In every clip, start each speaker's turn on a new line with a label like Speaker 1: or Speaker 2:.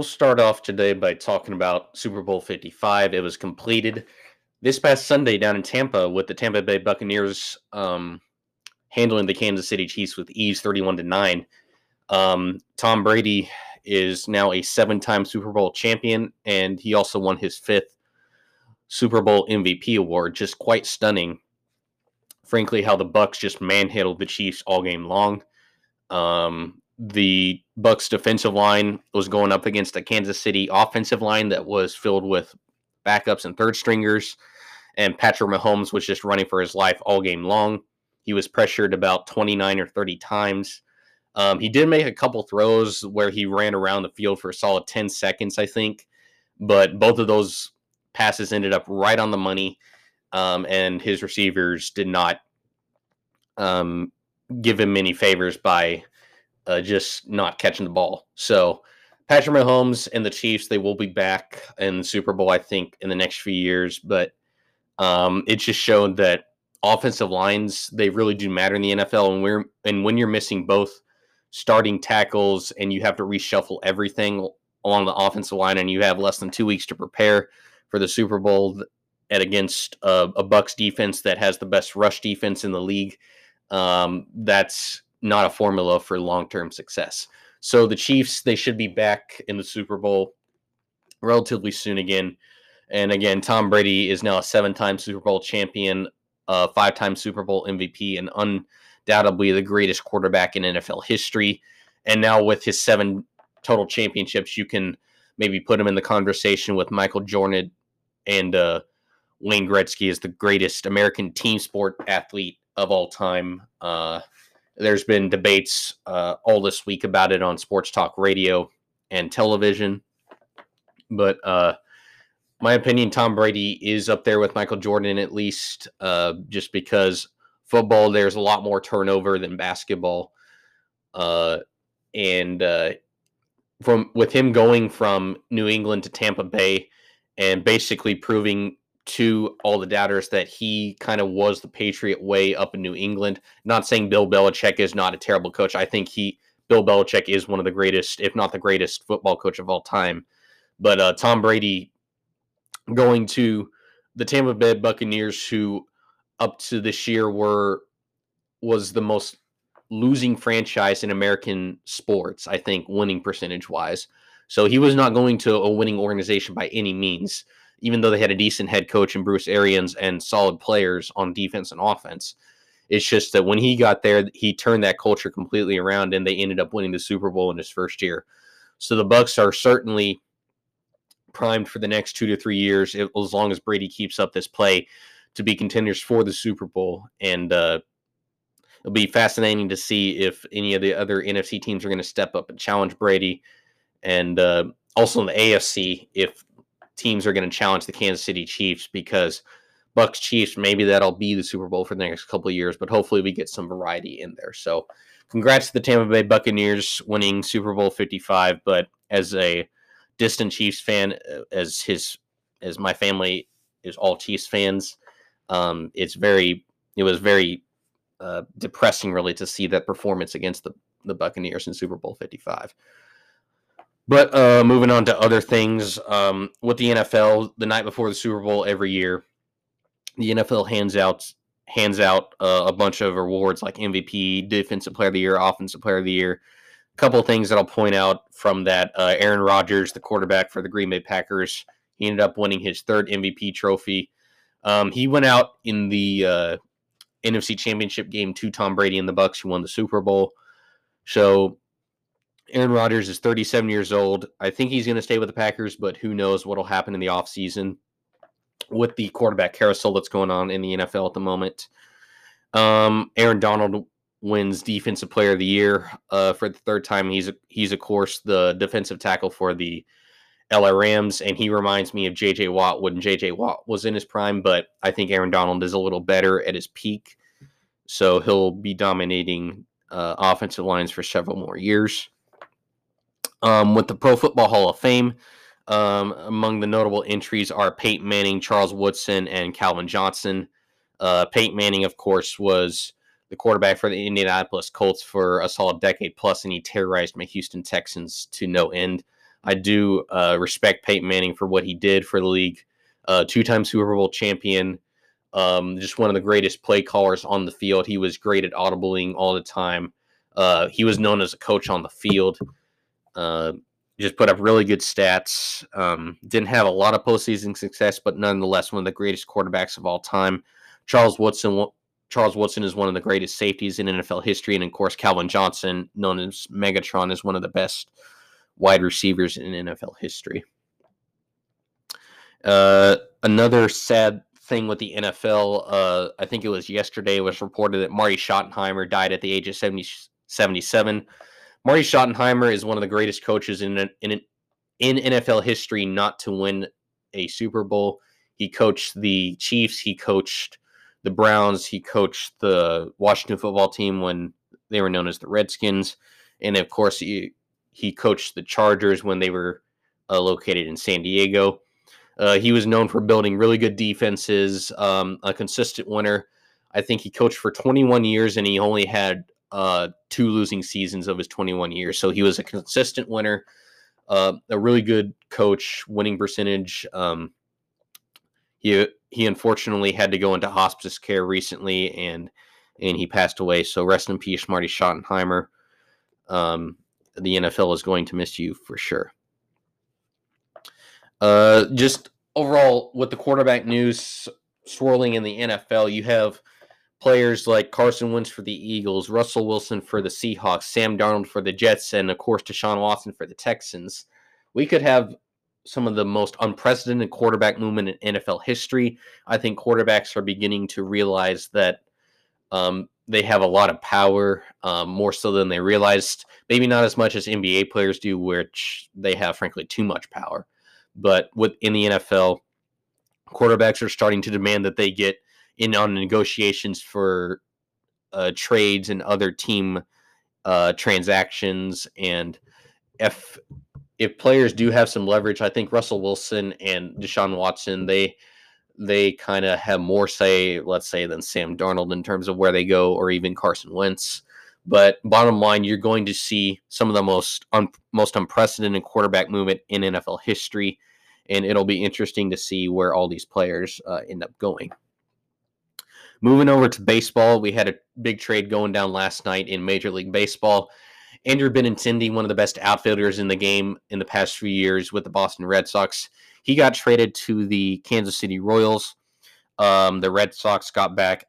Speaker 1: We'll start off today by talking about Super Bowl 55. It was completed this past Sunday down in Tampa with the Tampa Bay Buccaneers um, handling the Kansas City Chiefs with ease 31 to 9. Um, Tom Brady is now a seven time Super Bowl champion, and he also won his fifth Super Bowl MVP award. Just quite stunning. Frankly, how the Bucs just manhandled the Chiefs all game long. Um, the Bucs defensive line was going up against a Kansas City offensive line that was filled with backups and third stringers, and Patrick Mahomes was just running for his life all game long. He was pressured about 29 or 30 times. Um, he did make a couple throws where he ran around the field for a solid 10 seconds, I think, but both of those passes ended up right on the money, um, and his receivers did not um, give him many favors by uh, just not catching the ball. So, Patrick Mahomes and the Chiefs, they will be back in the Super Bowl, I think, in the next few years, but um, it just showed that offensive lines they really do matter in the NFL, and we're and when you're missing both starting tackles and you have to reshuffle everything along the offensive line, and you have less than two weeks to prepare for the Super Bowl at against a, a Bucs defense that has the best rush defense in the league. Um, that's not a formula for long term success. So the Chiefs they should be back in the Super Bowl relatively soon again. And again, Tom Brady is now a seven time Super Bowl champion, uh, five time Super Bowl MVP, and undoubtedly the greatest quarterback in NFL history. And now with his seven total championships, you can maybe put him in the conversation with Michael Jordan and uh, Wayne Gretzky as the greatest American team sport athlete of all time. Uh, there's been debates uh, all this week about it on sports talk radio and television. But uh, my opinion, Tom Brady is up there with Michael Jordan at least, uh, just because football there's a lot more turnover than basketball, uh, and uh, from with him going from New England to Tampa Bay and basically proving to all the doubters that he kind of was the Patriot way up in New England. Not saying Bill Belichick is not a terrible coach. I think he Bill Belichick is one of the greatest, if not the greatest, football coach of all time. But uh, Tom Brady going to the Tampa Bay Buccaneers, who up to this year were was the most losing franchise in American sports, I think, winning percentage wise. So he was not going to a winning organization by any means, even though they had a decent head coach in Bruce Arians and solid players on defense and offense. It's just that when he got there, he turned that culture completely around and they ended up winning the Super Bowl in his first year. So the Bucs are certainly primed for the next two to three years, as long as Brady keeps up this play to be contenders for the Super Bowl. And uh, it'll be fascinating to see if any of the other NFC teams are going to step up and challenge Brady. And uh, also in the AFC, if teams are going to challenge the Kansas City Chiefs, because Bucs Chiefs, maybe that'll be the Super Bowl for the next couple of years, but hopefully we get some variety in there. So, congrats to the Tampa Bay Buccaneers winning Super Bowl 55. But as a distant Chiefs fan, uh, as his as my family is all Chiefs fans, um, it's very it was very uh, depressing really to see that performance against the the Buccaneers in Super Bowl 55. But uh, moving on to other things, um, with the NFL, the night before the Super Bowl every year, the NFL hands out hands out uh, a bunch of awards like MVP, Defensive Player of the Year, Offensive Player of the Year. A couple things that I'll point out from that: uh, Aaron Rodgers, the quarterback for the Green Bay Packers, he ended up winning his third MVP trophy. Um, he went out in the uh, NFC Championship game to Tom Brady and the Bucs, who won the Super Bowl. So Aaron Rodgers is 37 years old. I think he's going to stay with the Packers, but who knows what will happen in the offseason with the quarterback carousel that's going on in the NFL at the moment. Um, Aaron Donald wins Defensive Player of the Year uh, for the third time. He's he's of course the defensive tackle for the LA Rams, and he reminds me of J.J. Watt when J.J. Watt was in his prime. But I think Aaron Donald is a little better at his peak, so he'll be dominating uh, offensive lines for several more years. Um, with the Pro Football Hall of Fame, um, among the notable entries are Peyton Manning, Charles Woodson, and Calvin Johnson. Uh, Peyton Manning, of course, was the quarterback for the Indianapolis Colts for a solid decade plus, and he terrorized my Houston Texans to no end. I do uh, respect Peyton Manning for what he did for the league. Uh, two-time Super Bowl champion, um, just one of the greatest play callers on the field. He was great at audibling all the time. Uh, he was known as a coach on the field. Uh, just put up really good stats. Um, didn't have a lot of postseason success, but nonetheless one of the greatest quarterbacks of all time. Charles Woodson. Charles Woodson is one of the greatest safeties in NFL history, and of course Calvin Johnson, known as Megatron, is one of the best wide receivers in NFL history. Uh, another sad thing with the NFL, uh, I think it was yesterday, was reported that Marty Schottenheimer died at the age of 70, 77. Marty Schottenheimer is one of the greatest coaches in in in NFL history not to win a Super Bowl. He coached the Chiefs. He coached the Browns. He coached the Washington football team when they were known as the Redskins, and of course he he coached the Chargers when they were uh, located in San Diego. Uh, he was known for building really good defenses, um, a consistent winner. I think he coached for 21 years and he only had uh, two losing seasons of his 21 years. So he was a consistent winner, uh, a really good coach, winning percentage. Um, he he unfortunately had to go into hospice care recently, and and he passed away. So rest in peace, Marty Schottenheimer. Um, the NFL is going to miss you for sure. Uh, just overall, with the quarterback news swirling in the NFL, you have players like Carson Wentz for the Eagles, Russell Wilson for the Seahawks, Sam Darnold for the Jets, and of course Deshaun Watson for the Texans. We could have some of the most unprecedented quarterback movement in NFL history. I think quarterbacks are beginning to realize that um, they have a lot of power, um, more so than they realized. Maybe not as much as NBA players do, which they have, frankly, too much power. But within the NFL, quarterbacks are starting to demand that they get in on negotiations for uh, trades and other team uh, transactions. And if if players do have some leverage, I think Russell Wilson and Deshaun Watson they they kind of have more say, let's say, than Sam Darnold in terms of where they go, or even Carson Wentz. But bottom line, you're going to see some of the most un- most unprecedented quarterback movement in NFL history, and it'll be interesting to see where all these players uh, end up going. Moving over to baseball, we had a big trade going down last night in Major League Baseball. Andrew Benintendi, one of the best outfielders in the game in the past few years with the Boston Red Sox, he got traded to the Kansas City Royals. Um, the Red Sox got back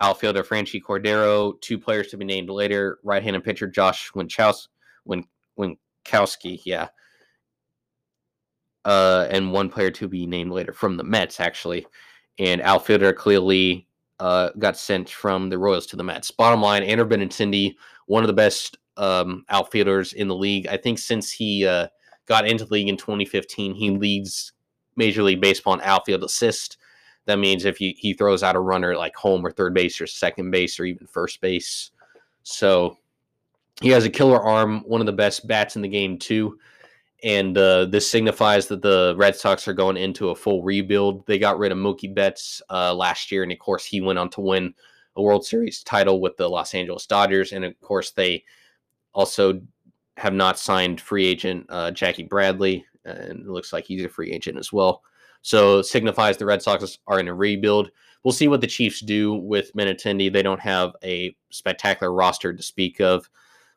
Speaker 1: outfielder Franchy Cordero, two players to be named later, right-handed pitcher Josh Winchowski, Win, Winckowski, yeah, uh, and one player to be named later from the Mets, actually, and outfielder Khalil Lee uh, got sent from the Royals to the Mets. Bottom line, Andrew Benintendi, one of the best um, outfielders in the league. I think since he uh, got into the league in 2015, he leads Major League Baseball in outfield assist. That means if he, he throws out a runner like home or third base or second base or even first base. So he has a killer arm, one of the best bats in the game, too and uh, this signifies that the Red Sox are going into a full rebuild. They got rid of Mookie Betts uh, last year, and of course, he went on to win a World Series title with the Los Angeles Dodgers. And of course, they also have not signed free agent uh, Jackie Bradley, and it looks like he's a free agent as well. So signifies the Red Sox are in a rebuild. We'll see what the Chiefs do with Benintendi. They don't have a spectacular roster to speak of,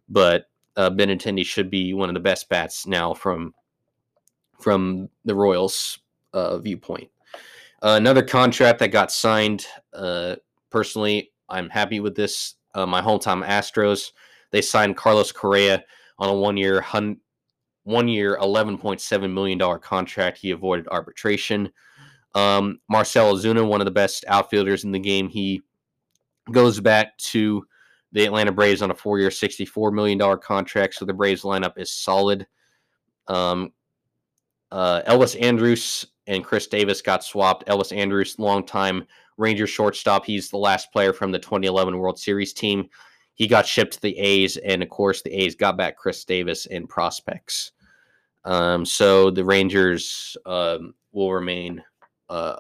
Speaker 1: but uh, Benintendi should be one of the best bats now from from the Royals' uh, viewpoint. Uh, another contract that got signed. Uh, personally, I'm happy with this. Uh, my hometown Astros they signed Carlos Correa on a one year hun- one year eleven point seven million dollar contract. He avoided arbitration. Um, Marcell Ozuna, one of the best outfielders in the game, he goes back to the Atlanta Braves on a four year, $64 million contract. So the Braves lineup is solid. Um, uh, Elvis Andrus and Chris Davis got swapped. Elvis Andrus, longtime Ranger shortstop. He's the last player from the 2011 World Series team. He got shipped to the A's, and of course, the A's got back Chris Davis and prospects. Um, so the Rangers um, will remain uh,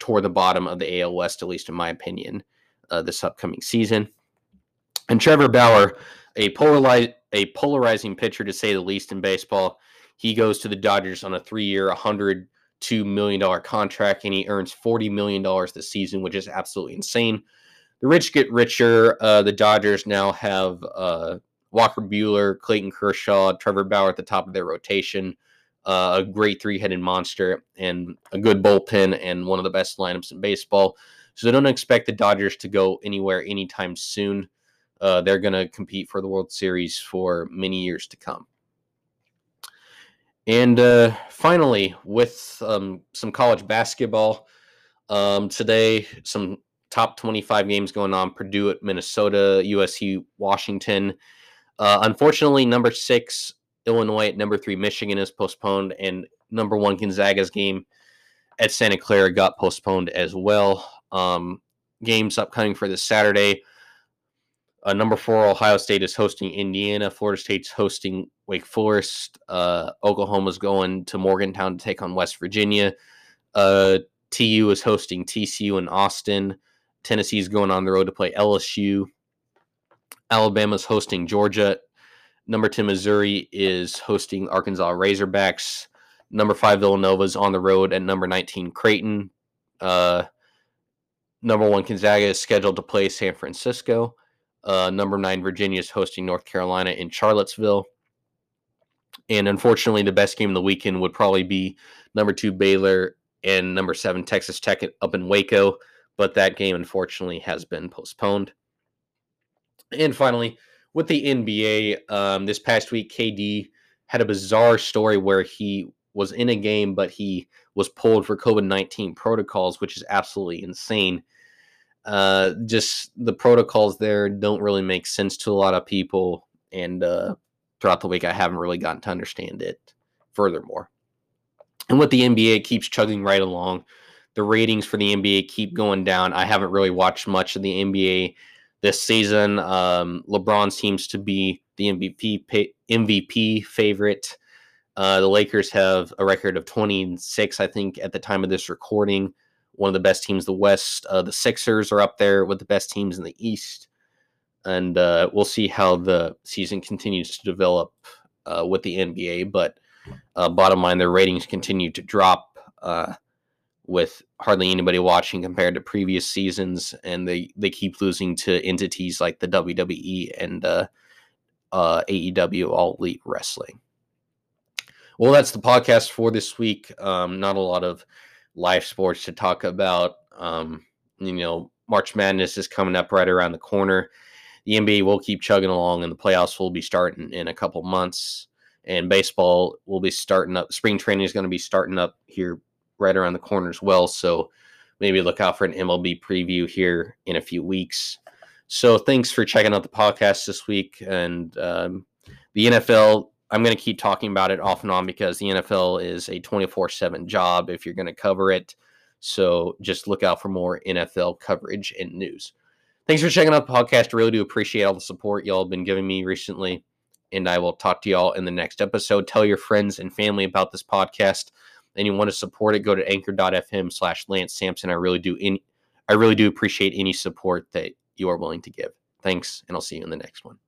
Speaker 1: toward the bottom of the AL West, at least in my opinion, uh, this upcoming season. And Trevor Bauer, a a polarizing pitcher to say the least in baseball. He goes to the Dodgers on a three-year, 102 million dollar contract, and he earns 40 million dollars this season, which is absolutely insane. The rich get richer. Uh, the Dodgers now have uh, Walker Buehler, Clayton Kershaw, Trevor Bauer at the top of their rotation. Uh, a great three-headed monster and a good bullpen and one of the best lineups in baseball. So don't expect the Dodgers to go anywhere anytime soon. Uh, they're going to compete for the World Series for many years to come. And uh, finally, with um, some college basketball, um, today, some top 25 games going on Purdue at Minnesota, USC, Washington. Uh, unfortunately, number six, Illinois at number three, Michigan is postponed, and number one, Gonzaga's game at Santa Clara got postponed as well. Um, games upcoming for this Saturday. Uh, number four, Ohio State is hosting Indiana. Florida State's hosting Wake Forest. Uh, Oklahoma's going to Morgantown to take on West Virginia. Uh, TU is hosting TCU in Austin. Tennessee's going on the road to play LSU. Alabama's hosting Georgia. Number 10, Missouri is hosting Arkansas Razorbacks. Number 5, Villanova's on the road at number 19, Creighton. Uh, number 1, Gonzaga is scheduled to play San Francisco. Uh, number 9, Virginia is hosting North Carolina in Charlottesville. And unfortunately, the best game of the weekend would probably be number 2, Baylor, and number 7, Texas Tech up in Waco. But that game, unfortunately, has been postponed. And finally, with the NBA, um, this past week, KD had a bizarre story where he was in a game, but he was pulled for COVID 19 protocols, which is absolutely insane. Uh, just the protocols there don't really make sense to a lot of people. And uh, throughout the week, I haven't really gotten to understand it furthermore. And what the NBA keeps chugging right along, the ratings for the NBA keep going down. I haven't really watched much of the NBA this season. Um, LeBron seems to be the MVP MVP favorite. Uh, the Lakers have a record of 26, I think, at the time of this recording. One of the best teams the West. Uh, the Sixers are up there with the best teams in the East. And uh, we'll see how the season continues to develop uh, with the NBA. But uh, bottom line, their ratings continue to drop uh, with hardly anybody watching compared to previous seasons. And they, they keep losing to entities like the WWE and AEW, All Elite Wrestling. Well, that's the podcast for this week. Um, not a lot of live sports to talk about. Um, you know, March Madness is coming up right around the corner. The NBA will keep chugging along, and the playoffs will be starting in a couple months. And baseball will be starting up. Spring training is going to be starting up here right around the corner as well. So maybe look out for an MLB preview here in a few weeks. So thanks for checking out the podcast this week. And um, the NFL I'm going to keep talking about it off and on because the NFL is a 24 7 job if you're going to cover it. So just look out for more NFL coverage and news. Thanks for checking out the podcast. I really do appreciate all the support y'all have been giving me recently. And I will talk to y'all in the next episode. Tell your friends and family about this podcast. And you want to support it, go to anchor.fm slash Lance Samson. I really do any I really do appreciate any support that you are willing to give. Thanks, and I'll see you in the next one.